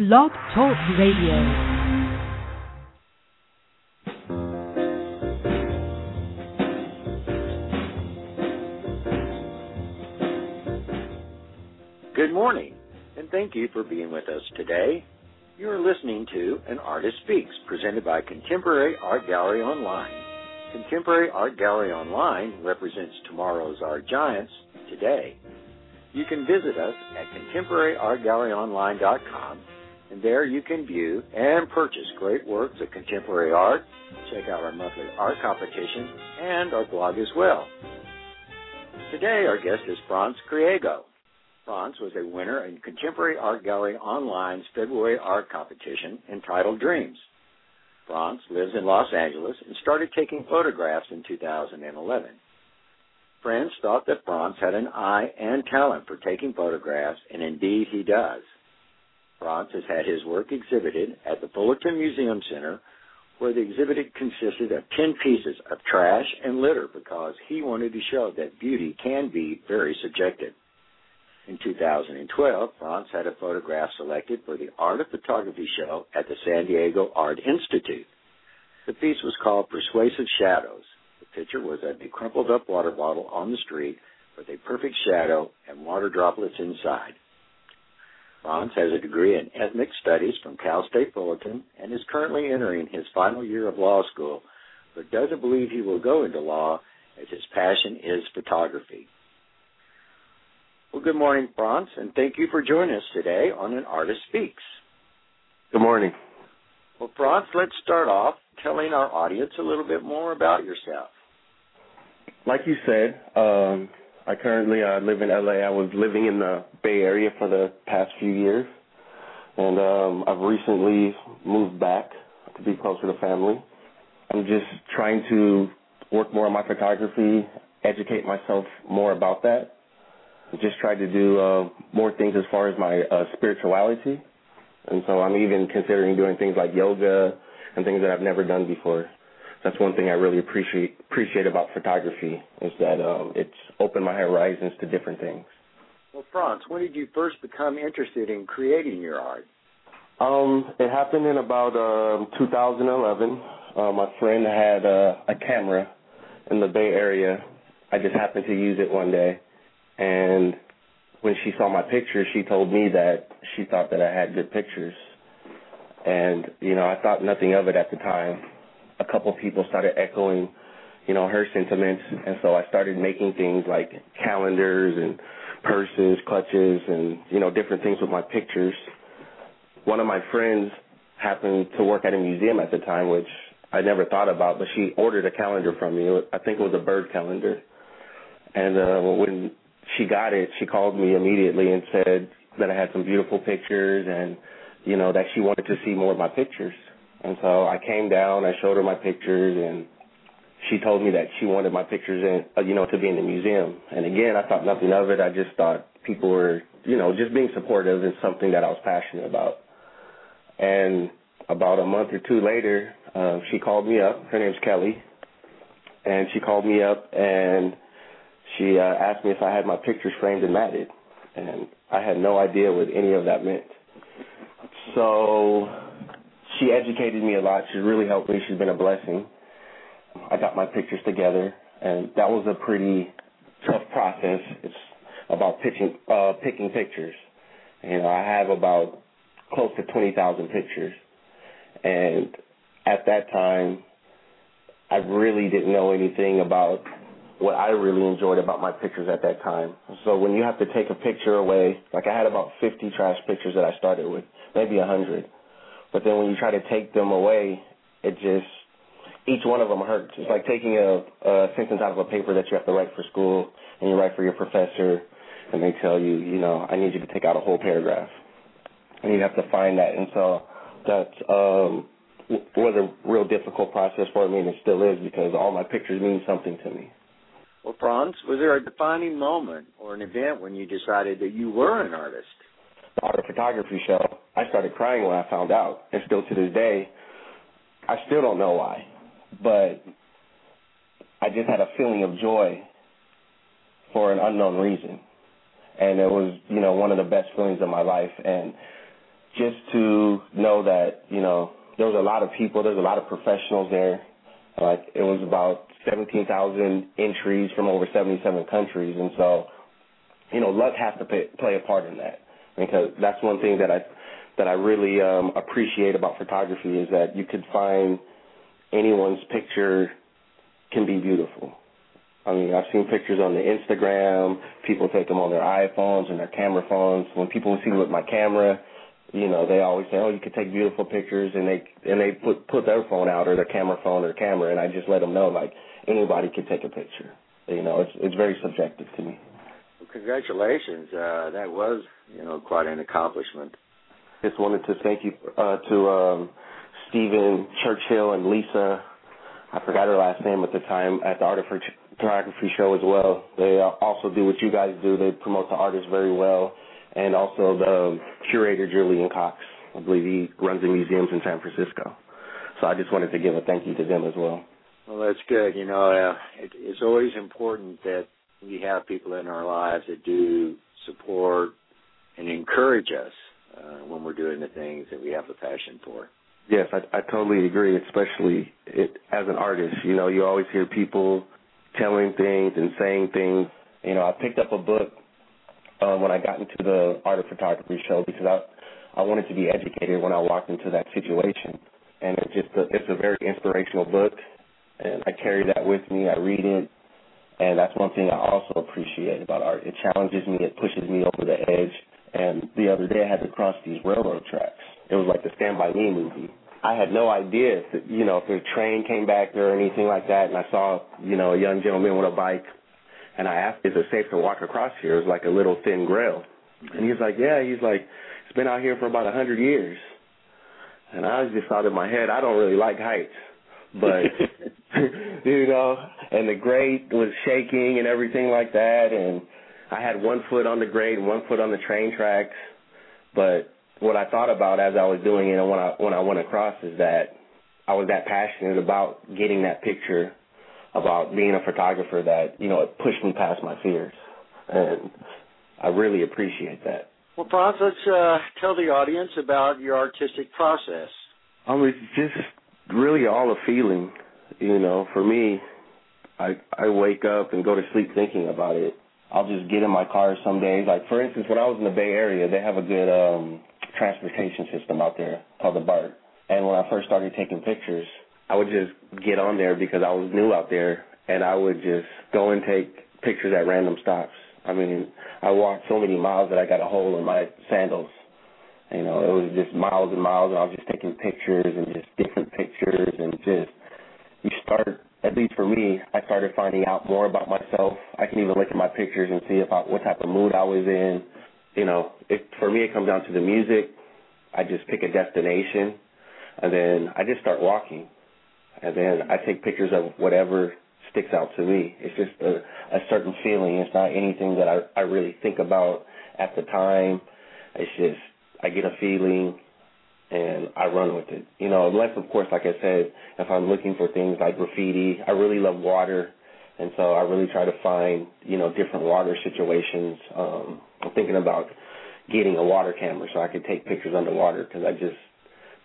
Blog Talk Radio. Good morning, and thank you for being with us today. You are listening to An Artist Speaks, presented by Contemporary Art Gallery Online. Contemporary Art Gallery Online represents tomorrow's art giants today. You can visit us at contemporaryartgalleryonline.com, and there you can view and purchase great works of contemporary art, check out our monthly art competition, and our blog as well. Today, our guest is Franz Criego. Franz was a winner in Contemporary Art Gallery Online's February art competition entitled Dreams. Franz lives in Los Angeles and started taking photographs in 2011. Friends thought that Franz had an eye and talent for taking photographs, and indeed he does. Franz has had his work exhibited at the Fullerton Museum Center, where the exhibit consisted of 10 pieces of trash and litter because he wanted to show that beauty can be very subjective. In 2012, Franz had a photograph selected for the Art of Photography show at the San Diego Art Institute. The piece was called Persuasive Shadows. The picture was of a crumpled up water bottle on the street with a perfect shadow and water droplets inside. Franz has a degree in ethnic studies from Cal State Fullerton and is currently entering his final year of law school, but doesn't believe he will go into law as his passion is photography. Well, good morning, Franz, and thank you for joining us today on An Artist Speaks. Good morning. Well, Franz, let's start off telling our audience a little bit more about yourself. Like you said, um, I currently uh, live in LA. I was living in the Bay Area for the past few years, and um, I've recently moved back to be closer to family. I'm just trying to work more on my photography, educate myself more about that. Just try to do uh, more things as far as my uh, spirituality, and so I'm even considering doing things like yoga and things that I've never done before. That's one thing I really appreciate appreciate about photography is that um, it's opened my horizons to different things. Well, Franz, when did you first become interested in creating your art? Um, it happened in about um, 2011. Uh, my friend had uh, a camera in the Bay Area. I just happened to use it one day, and when she saw my pictures, she told me that she thought that I had good pictures. And, you know, I thought nothing of it at the time. A couple people started echoing, you know, her sentiments. And so I started making things like calendars and purses, clutches, and, you know, different things with my pictures. One of my friends happened to work at a museum at the time, which I never thought about, but she ordered a calendar from me. I think it was a bird calendar. And uh, when she got it, she called me immediately and said that I had some beautiful pictures and you know, that she wanted to see more of my pictures. And so I came down, I showed her my pictures, and she told me that she wanted my pictures in, uh, you know, to be in the museum. And again, I thought nothing of it. I just thought people were, you know, just being supportive is something that I was passionate about. And about a month or two later, uh, she called me up. Her name's Kelly. And she called me up and she uh, asked me if I had my pictures framed and matted. And I had no idea what any of that meant. So she educated me a lot. She really helped me. She's been a blessing. I got my pictures together, and that was a pretty tough process. It's about pitching, uh, picking pictures. You know, I have about close to 20,000 pictures. And at that time, I really didn't know anything about what I really enjoyed about my pictures at that time. So when you have to take a picture away, like I had about 50 trash pictures that I started with, maybe a 100. But then when you try to take them away, it just, each one of them hurts. It's like taking a, a sentence out of a paper that you have to write for school and you write for your professor and they tell you, you know, I need you to take out a whole paragraph. And you have to find that. And so that um, was a real difficult process for me and it still is because all my pictures mean something to me. Well, Franz, was there a defining moment or an event when you decided that you were an artist? The art of photography show. I started crying when I found out, and still to this day, I still don't know why, but I just had a feeling of joy for an unknown reason, and it was, you know, one of the best feelings of my life. And just to know that you know there was a lot of people, there's a lot of professionals there. Like it was about 17,000 entries from over 77 countries, and so you know luck has to pay, play a part in that because that's one thing that I that I really um, appreciate about photography is that you could find anyone's picture can be beautiful. I mean, I've seen pictures on the Instagram. People take them on their iPhones and their camera phones. When people see with my camera, you know, they always say, "Oh, you can take beautiful pictures," and they and they put put their phone out or their camera phone or camera, and I just let them know like anybody can take a picture. You know, it's it's very subjective to me. Well, congratulations. Uh, that was you know quite an accomplishment. Just wanted to thank you uh, to um, Stephen Churchill and Lisa. I forgot her last name at the time at the Art of Photography show as well. They also do what you guys do. They promote the artists very well and also the curator Julian Cox. I believe he runs the museums in San Francisco. So I just wanted to give a thank you to them as well. Well, that's good. You know, uh, it, it's always important that we have people in our lives that do support and encourage us uh, when we're doing the things that we have a passion for. Yes, I, I totally agree. Especially it, as an artist, you know, you always hear people telling things and saying things. You know, I picked up a book um, when I got into the art of photography show because I I wanted to be educated when I walked into that situation, and it's just a, it's a very inspirational book, and I carry that with me. I read it, and that's one thing I also appreciate about art. It challenges me, it pushes me over the edge. And the other day I had to cross these railroad tracks. It was like the Stand by Me movie. I had no idea if you know if a train came back there or anything like that, and I saw you know a young gentleman with a bike and I asked, is it safe to walk across here? It was like a little thin grail. And he's like, yeah. He's like, it's been out here for about a hundred years. And I just thought in my head, I don't really like heights, but you know, and the grate was shaking and everything like that, and I had one foot on the grade, and one foot on the train tracks. But what I thought about as I was doing it and when I when I went across is that I was that passionate about getting that picture about being a photographer that you know it pushed me past my fears, and I really appreciate that. Well, Franz, let's uh, tell the audience about your artistic process. Um, it's just really all a feeling. You know, for me, I I wake up and go to sleep thinking about it. I'll just get in my car some days. Like for instance, when I was in the Bay Area, they have a good um transportation system out there called the BART. And when I first started taking pictures, I would just get on there because I was new out there, and I would just go and take pictures at random stops. I mean, I walked so many miles that I got a hole in my sandals. You know, it was just miles and miles, and I was just taking pictures and just different pictures, and just you start. At least for me, I started finding out more about myself. I can even look at my pictures and see about what type of mood I was in. You know, it, for me, it comes down to the music. I just pick a destination, and then I just start walking and then I take pictures of whatever sticks out to me. It's just a, a certain feeling. It's not anything that I, I really think about at the time. It's just I get a feeling and I run with it. You know, unless of course, like I said, if I'm looking for things like graffiti, I really love water, and so I really try to find you know different water situations. Um, I'm thinking about getting a water camera so I could take pictures underwater because I just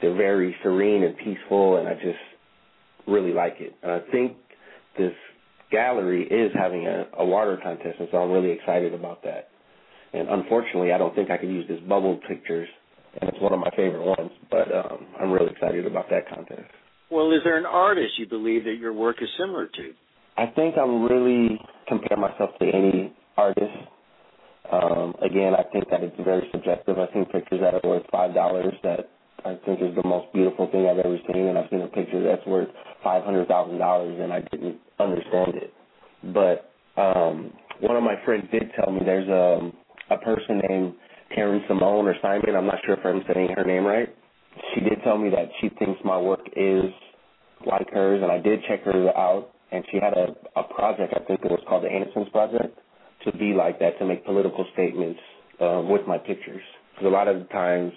they're very serene and peaceful, and I just really like it. And I think this gallery is having a, a water contest, and so I'm really excited about that. And unfortunately, I don't think I can use this bubble pictures, and it's one of my favorite ones. But um, I'm really excited about that contest. Well, is there an artist you believe that your work is similar to? I think I'm really compare myself to any artist. Um, again, I think that it's very subjective. I've seen pictures that are worth five dollars that I think is the most beautiful thing I've ever seen, and I've seen a picture that's worth five hundred thousand dollars, and I didn't understand it. But um, one of my friends did tell me there's a a person named Taryn Simone or Simon. I'm not sure if saying her name right. She did tell me that she thinks my work is like hers, and I did check her out. And she had a a project. I think it was called the Innocence Project to be like that to make political statements um, with my pictures. Because a lot of the times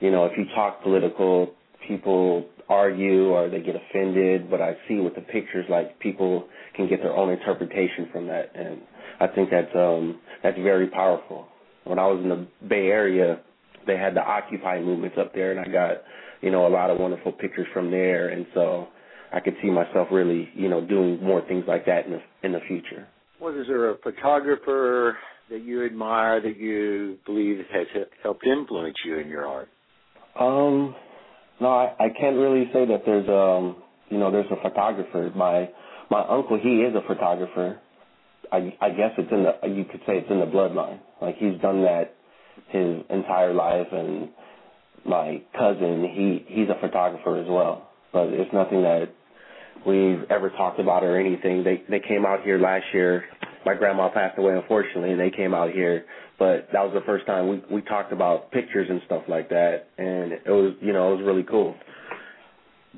you know, if you talk political, people argue or they get offended, but I see with the pictures like people can get their own interpretation from that and I think that's um that's very powerful. When I was in the Bay Area, they had the Occupy movements up there, and I got you know a lot of wonderful pictures from there, and so I could see myself really you know doing more things like that in the in the future. Was there a photographer that you admire that you believe has helped influence you in your art? Um, no, I, I can't really say that there's um you know there's a photographer. My my uncle he is a photographer. I I guess it's in the you could say it's in the bloodline. Like he's done that his entire life, and my cousin he he's a photographer as well. But it's nothing that we've ever talked about or anything. They they came out here last year. My grandma passed away unfortunately, and they came out here. But that was the first time we we talked about pictures and stuff like that, and it was you know it was really cool.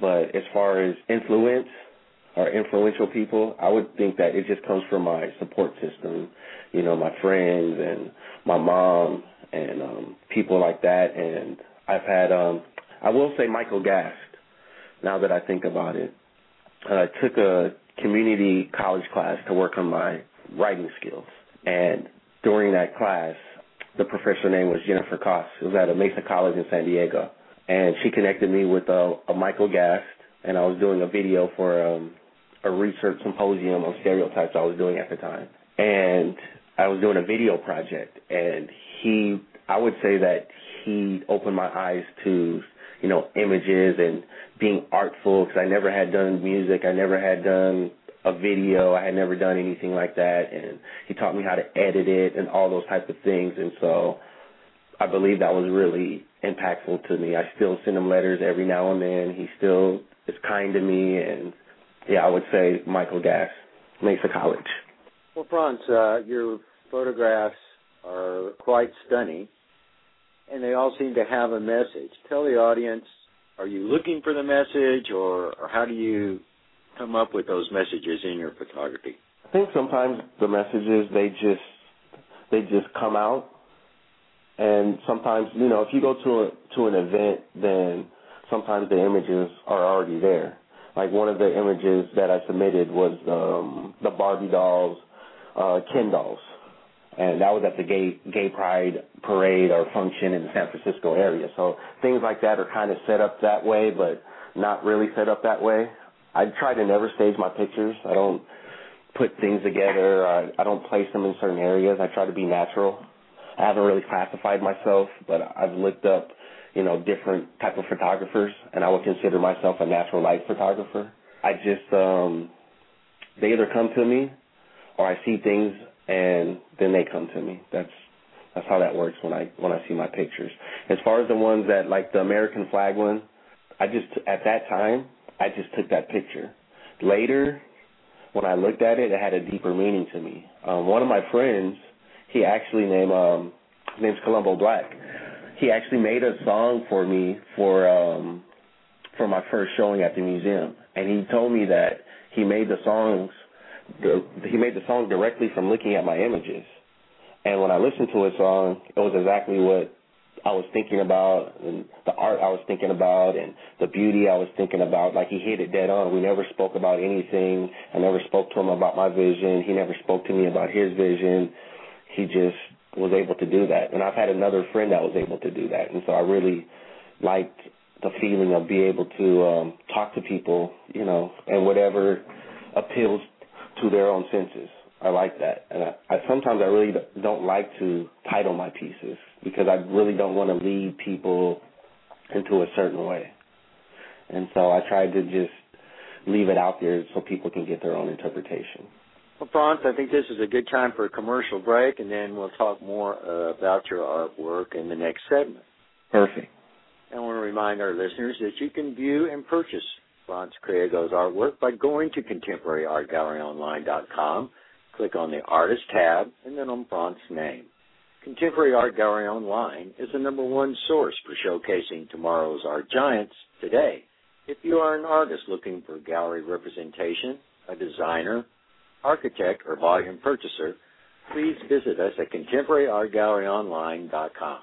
But as far as influence or influential people, I would think that it just comes from my support system, you know, my friends and my mom and um people like that. And I've had um I will say Michael Gast. Now that I think about it, I took a community college class to work on my writing skills, and during that class, the professor name was Jennifer Koss. It was at a Mesa College in San Diego, and she connected me with a, a Michael Gast, and I was doing a video for um, a research symposium on stereotypes I was doing at the time, and I was doing a video project, and he, I would say that he opened my eyes to, you know, images and being artful because I never had done music, I never had done a video. I had never done anything like that, and he taught me how to edit it and all those types of things. And so I believe that was really impactful to me. I still send him letters every now and then. He still is kind to me, and yeah, I would say Michael Gast, Mesa College. Well, Franz, uh, your photographs are quite stunning, and they all seem to have a message. Tell the audience, are you looking for the message, or, or how do you come up with those messages in your photography? I think sometimes the messages they just they just come out, and sometimes you know if you go to a to an event, then sometimes the images are already there. Like one of the images that I submitted was um, the Barbie dolls, uh, Ken dolls, and that was at the gay gay pride parade or function in the San Francisco area. So things like that are kind of set up that way, but not really set up that way. I try to never stage my pictures. I don't put things together. I, I don't place them in certain areas. I try to be natural. I haven't really classified myself, but I've looked up, you know, different type of photographers, and I would consider myself a natural light photographer. I just, um, they either come to me, or I see things and then they come to me. That's that's how that works when I when I see my pictures. As far as the ones that like the American flag one, I just at that time I just took that picture. Later, when I looked at it, it had a deeper meaning to me. Um, one of my friends, he actually named um, his name's Columbo Black. He actually made a song for me for um, for my first showing at the museum, and he told me that he made the songs he made the song directly from looking at my images. And when I listened to his song, it was exactly what I was thinking about and the art I was thinking about and the beauty I was thinking about. Like he hit it dead on. We never spoke about anything. I never spoke to him about my vision. He never spoke to me about his vision. He just was able to do that. And I've had another friend that was able to do that. And so I really liked the feeling of being able to um talk to people, you know, and whatever appeals to their own senses. I like that, and I, I sometimes I really don't like to title my pieces because I really don't want to lead people into a certain way, and so I try to just leave it out there so people can get their own interpretation. Well, Franz, I think this is a good time for a commercial break, and then we'll talk more uh, about your artwork in the next segment. Perfect. I want to remind our listeners that you can view and purchase Franz Criego's artwork by going to contemporaryartgalleryonline.com Click on the Artist tab and then on Franz's name. Contemporary Art Gallery Online is the number one source for showcasing tomorrow's art giants today. If you are an artist looking for gallery representation, a designer, architect, or volume purchaser, please visit us at contemporaryartgalleryonline.com.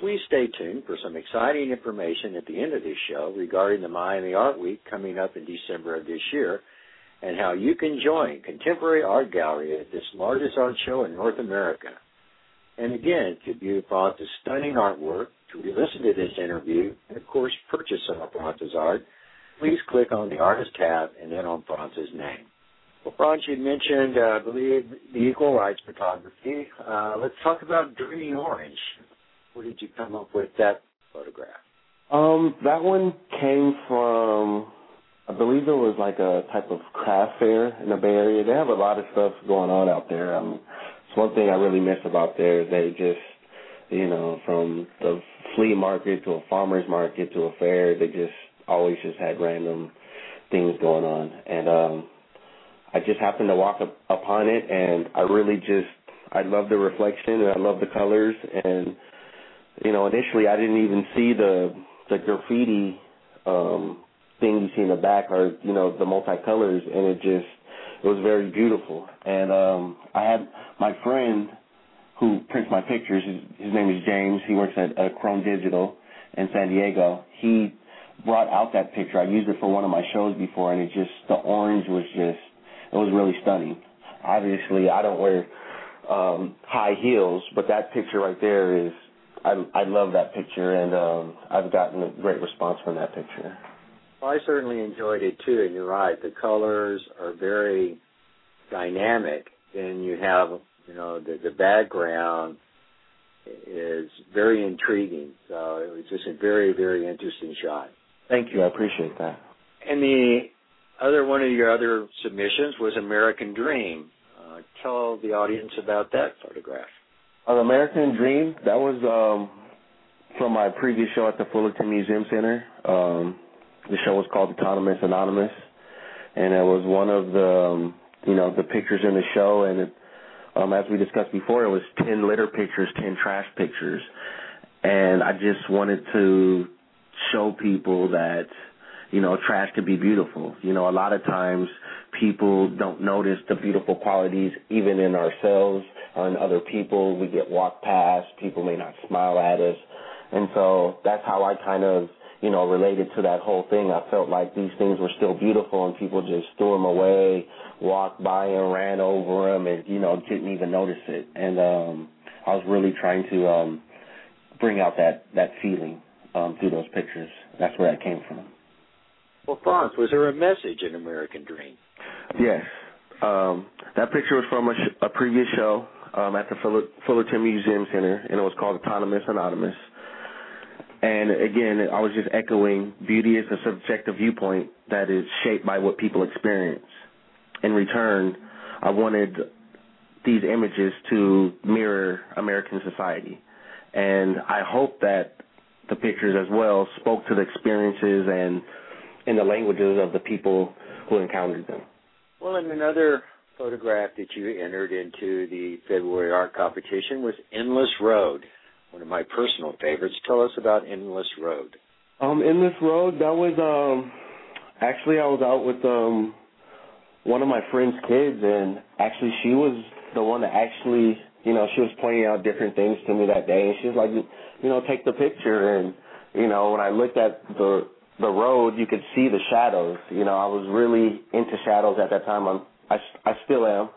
Please stay tuned for some exciting information at the end of this show regarding the Miami Art Week coming up in December of this year and how you can join Contemporary Art Gallery at this largest art show in North America. And again, to view Franz's stunning artwork, to listen to this interview, and of course purchase some of Franz's art, please click on the Artist tab and then on Franz's name. Well, Franz, you mentioned, uh, I believe, the equal rights photography. Uh, let's talk about Dreaming Orange. Where did you come up with that photograph? Um, that one came from, I believe it was like a type of craft fair in the Bay Area. They have a lot of stuff going on out there. Um, it's one thing I really miss about there. They just, you know, from the flea market to a farmer's market to a fair, they just always just had random things going on. And um, I just happened to walk up, upon it, and I really just, I love the reflection and I love the colors and you know, initially I didn't even see the the graffiti um thing you see in the back or, you know, the multicolors and it just it was very beautiful. And um I had my friend who prints my pictures, his, his name is James, he works at uh, Chrome Digital in San Diego. He brought out that picture. I used it for one of my shows before and it just the orange was just it was really stunning. Obviously I don't wear um high heels, but that picture right there is I I love that picture, and um, I've gotten a great response from that picture. Well, I certainly enjoyed it too, and you're right. The colors are very dynamic, and you have you know the the background is very intriguing. So it was just a very very interesting shot. Thank you, I appreciate that. And the other one of your other submissions was American Dream. Uh, tell the audience about that photograph. An American Dream, that was um, from my previous show at the Fullerton Museum Center. Um, the show was called Autonomous Anonymous, and it was one of the um, you know the pictures in the show. And it, um, as we discussed before, it was ten litter pictures, ten trash pictures, and I just wanted to show people that you know trash can be beautiful. You know, a lot of times people don't notice the beautiful qualities even in ourselves on other people. We get walked past. People may not smile at us. And so that's how I kind of, you know, related to that whole thing. I felt like these things were still beautiful and people just threw them away, walked by and ran over them and, you know, didn't even notice it. And um I was really trying to um bring out that that feeling um through those pictures. That's where that came from. Well, Franz, was there a message in American Dream? Yes. Um, that picture was from a, sh- a previous show um, at the Fuller- Fullerton Museum Center, and it was called Autonomous Anonymous. And again, I was just echoing beauty is a subjective viewpoint that is shaped by what people experience. In return, I wanted these images to mirror American society. And I hope that the pictures as well spoke to the experiences and in the languages of the people who encountered them. Well, and another photograph that you entered into the February art competition was Endless Road, one of my personal favorites. Tell us about Endless Road. Um, Endless Road, that was um actually I was out with um one of my friend's kids and actually she was the one that actually you know, she was pointing out different things to me that day and she was like, you know, take the picture and you know, when I looked at the the road, you could see the shadows. You know, I was really into shadows at that time. I'm I, I still am.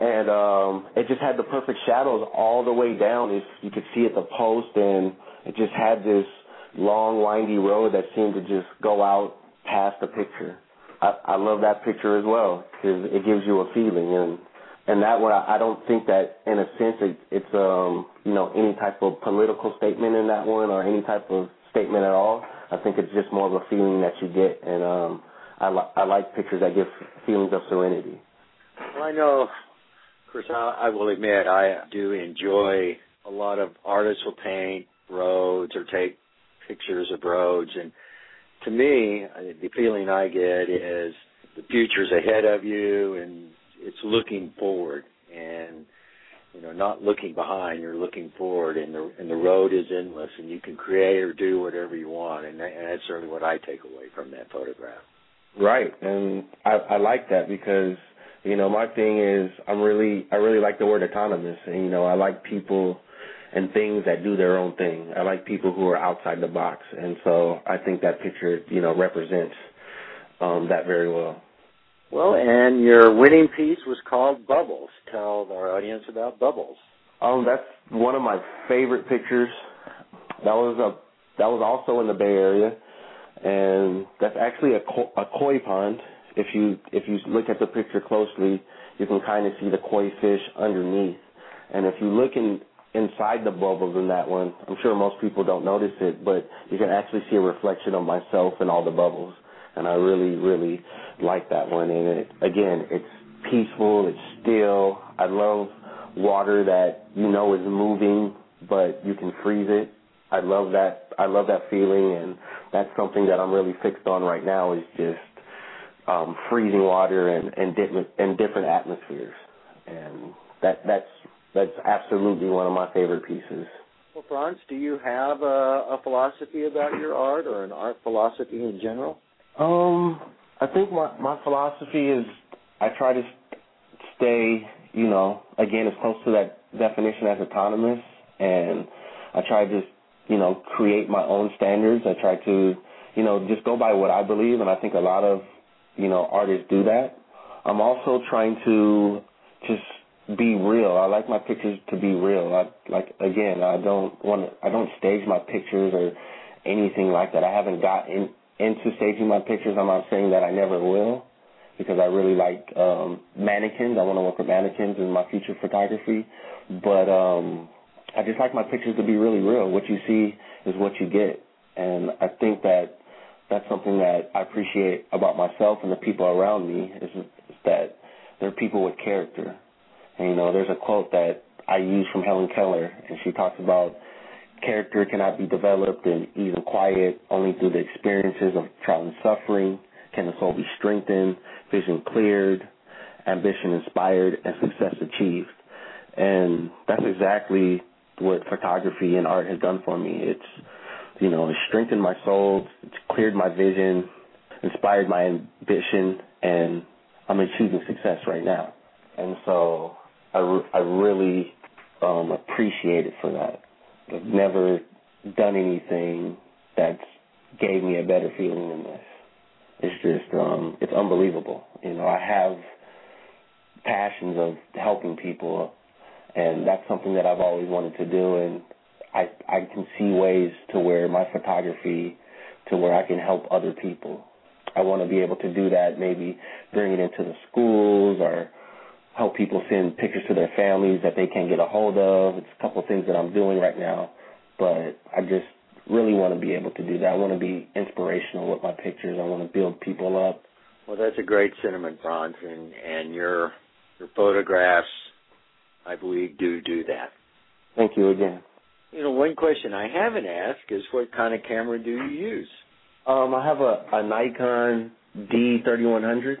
And um, it just had the perfect shadows all the way down. If you could see at the post, and it just had this long, windy road that seemed to just go out past the picture. I, I love that picture as well because it gives you a feeling, and and that one I, don't think that in a sense it, it's um you know any type of political statement in that one or any type of statement at all. I think it's just more of a feeling that you get, and um I, li- I like pictures that give feelings of serenity. Well, I know, Chris, I, I will admit I do enjoy a lot of artists will paint roads or take pictures of roads, and to me, the feeling I get is the future's ahead of you, and it's looking forward, and you know, not looking behind. You're looking forward, and the and the road is endless, and you can create or do whatever you want, and, that, and that's certainly what I take away from that photograph. Right, and I, I like that because you know my thing is I'm really I really like the word autonomous, and you know I like people and things that do their own thing. I like people who are outside the box, and so I think that picture you know represents um, that very well. Well, and your winning piece was called Bubbles. Tell our audience about Bubbles. Um, that's one of my favorite pictures. That was a that was also in the Bay Area, and that's actually a ko- a koi pond. If you if you look at the picture closely, you can kind of see the koi fish underneath. And if you look in inside the bubbles in that one, I'm sure most people don't notice it, but you can actually see a reflection of myself in all the bubbles. And I really, really like that one. And it, again, it's peaceful, it's still. I love water that you know is moving, but you can freeze it. I love that. I love that feeling, and that's something that I'm really fixed on right now. Is just um, freezing water and and different and different atmospheres, and that that's that's absolutely one of my favorite pieces. Well, Franz, do you have a, a philosophy about your art or an art philosophy in general? Um, I think my my philosophy is I try to stay, you know, again as close to that definition as autonomous, and I try to, you know, create my own standards. I try to, you know, just go by what I believe, and I think a lot of, you know, artists do that. I'm also trying to just be real. I like my pictures to be real. I like again, I don't want to, I don't stage my pictures or anything like that. I haven't got in, into staging my pictures. I'm not saying that I never will because I really like um mannequins. I want to work with mannequins in my future photography. But um I just like my pictures to be really real. What you see is what you get. And I think that that's something that I appreciate about myself and the people around me is, is that they're people with character and, you know, there's a quote that I use from Helen Keller, and she talks about character cannot be developed in ease and quiet. Only through the experiences of trial and suffering can the soul be strengthened, vision cleared, ambition inspired, and success achieved. And that's exactly what photography and art has done for me. It's, you know, it's strengthened my soul, it's cleared my vision, inspired my ambition, and I'm achieving success right now. And so I, I really um, appreciate it for that. I've never done anything that's gave me a better feeling than this. It's just um, it's unbelievable. You know, I have passions of helping people, and that's something that I've always wanted to do. And I I can see ways to where my photography, to where I can help other people. I want to be able to do that, maybe bring it into the schools or help people send pictures to their families that they can't get a hold of. It's a couple of things that I'm doing right now, but I just really want to be able to do that. I want to be inspirational with my pictures. I want to build people up. Well, that's a great sentiment, and and your your photographs, I believe, do do that. Thank you again. You know, one question I haven't asked is what kind of camera do you use? Um, I have a, a Nikon D3100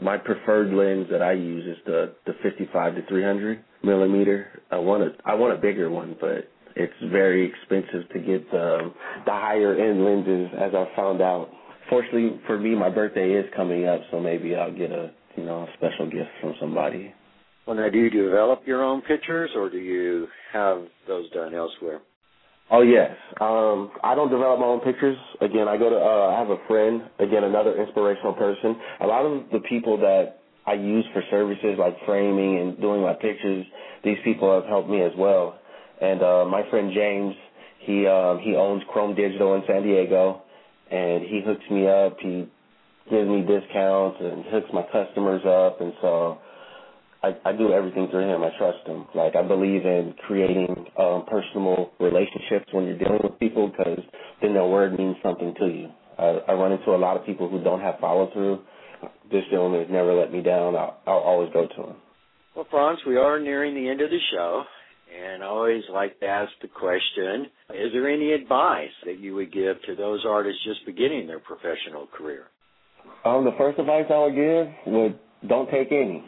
my preferred lens that I use is the the 55 to 300 millimeter. I want a I want a bigger one, but it's very expensive to get the the higher end lenses, as I found out. Fortunately for me, my birthday is coming up, so maybe I'll get a you know a special gift from somebody. Well, now, do you develop your own pictures, or do you have those done elsewhere? Oh yes. Um, I don't develop my own pictures. Again, I go to. Uh, I have a friend. Again, another inspirational person. A lot of the people that I use for services like framing and doing my pictures, these people have helped me as well. And uh, my friend James, he um, he owns Chrome Digital in San Diego, and he hooks me up. He gives me discounts and hooks my customers up, and so I, I do everything through him. I trust him. Like I believe in creating um, personal relationships when you're dealing with people because then their word means something to you. I, I run into a lot of people who don't have follow through. This gentleman has never let me down. I'll, I'll always go to him. Well, Franz, we are nearing the end of the show, and I always like to ask the question: Is there any advice that you would give to those artists just beginning their professional career? Um, the first advice I would give would don't take any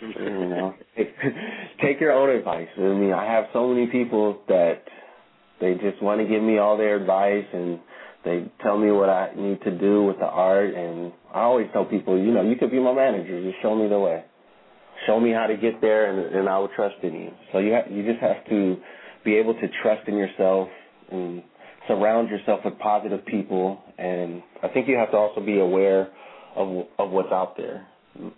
you know, take, take your own advice. I mean, I have so many people that they just want to give me all their advice and they tell me what I need to do with the art. And I always tell people, you know, you could be my manager. Just show me the way. Show me how to get there, and, and I will trust in you. So you ha- you just have to be able to trust in yourself and surround yourself with positive people. And I think you have to also be aware of of what's out there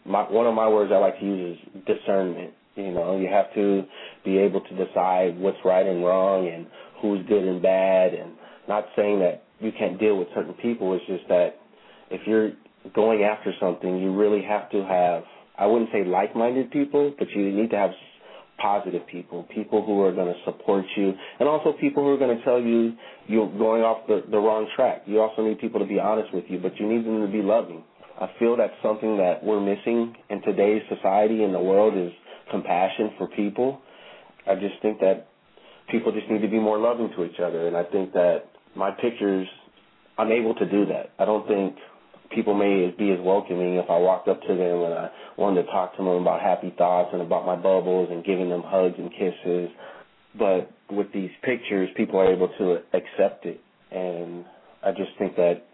my one of my words I like to use is discernment. You know, you have to be able to decide what's right and wrong and who's good and bad and not saying that you can't deal with certain people. It's just that if you're going after something, you really have to have, I wouldn't say like-minded people, but you need to have positive people, people who are going to support you, and also people who are going to tell you you're going off the, the wrong track. You also need people to be honest with you, but you need them to be loving. I feel that's something that we're missing in today's society and the world is compassion for people. I just think that people just need to be more loving to each other, and I think that my pictures, I'm able to do that. I don't think people may be as welcoming if I walked up to them and I wanted to talk to them about happy thoughts and about my bubbles and giving them hugs and kisses. But with these pictures, people are able to accept it, and I just think that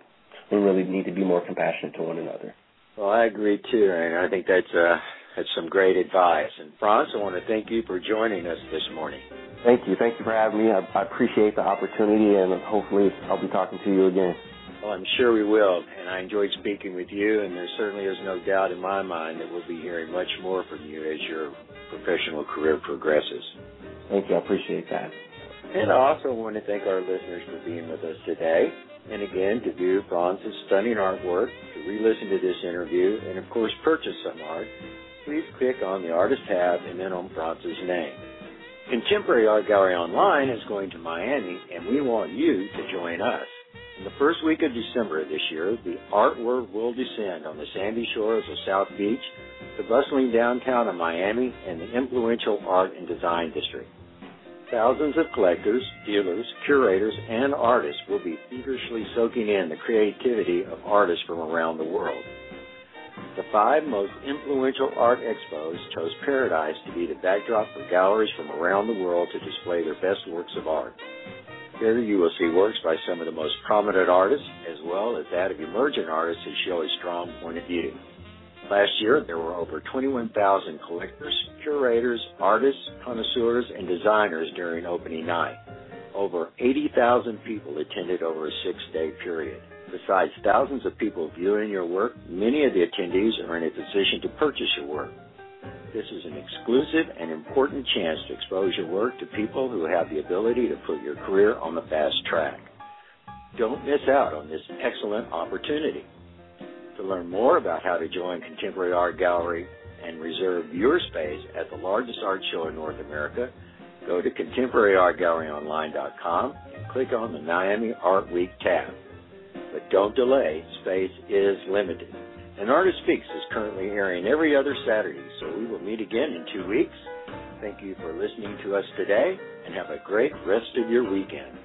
we really need to be more compassionate to one another. Well, I agree too, and I think that's uh, that's some great advice. And Franz, I want to thank you for joining us this morning. Thank you. Thank you for having me. I, I appreciate the opportunity, and hopefully I'll be talking to you again. Well, I'm sure we will, and I enjoyed speaking with you, and there certainly is no doubt in my mind that we'll be hearing much more from you as your professional career progresses. Thank you. I appreciate that. And I also want to thank our listeners for being with us today. And again, to view Franz's stunning artwork, to re-listen to this interview, and of course purchase some art, please click on the Artist tab and then on Franz's name. Contemporary Art Gallery Online is going to Miami, and we want you to join us. In the first week of December of this year, the art world will descend on the sandy shores of South Beach, the bustling downtown of Miami, and the influential art and design district. Thousands of collectors, dealers, curators, and artists will be feverishly soaking in the creativity of artists from around the world. The five most influential art expos chose Paradise to be the backdrop for galleries from around the world to display their best works of art. Here you will see works by some of the most prominent artists, as well as that of emerging artists who show a strong point of view. Last year, there were over 21,000 collectors, curators, artists, connoisseurs, and designers during opening night. Over 80,000 people attended over a six-day period. Besides thousands of people viewing your work, many of the attendees are in a position to purchase your work. This is an exclusive and important chance to expose your work to people who have the ability to put your career on the fast track. Don't miss out on this excellent opportunity. To learn more about how to join Contemporary Art Gallery and reserve your space at the largest art show in North America, go to contemporaryartgalleryonline.com and click on the Miami Art Week tab. But don't delay, space is limited. An Artist Speaks is currently airing every other Saturday, so we will meet again in two weeks. Thank you for listening to us today, and have a great rest of your weekend.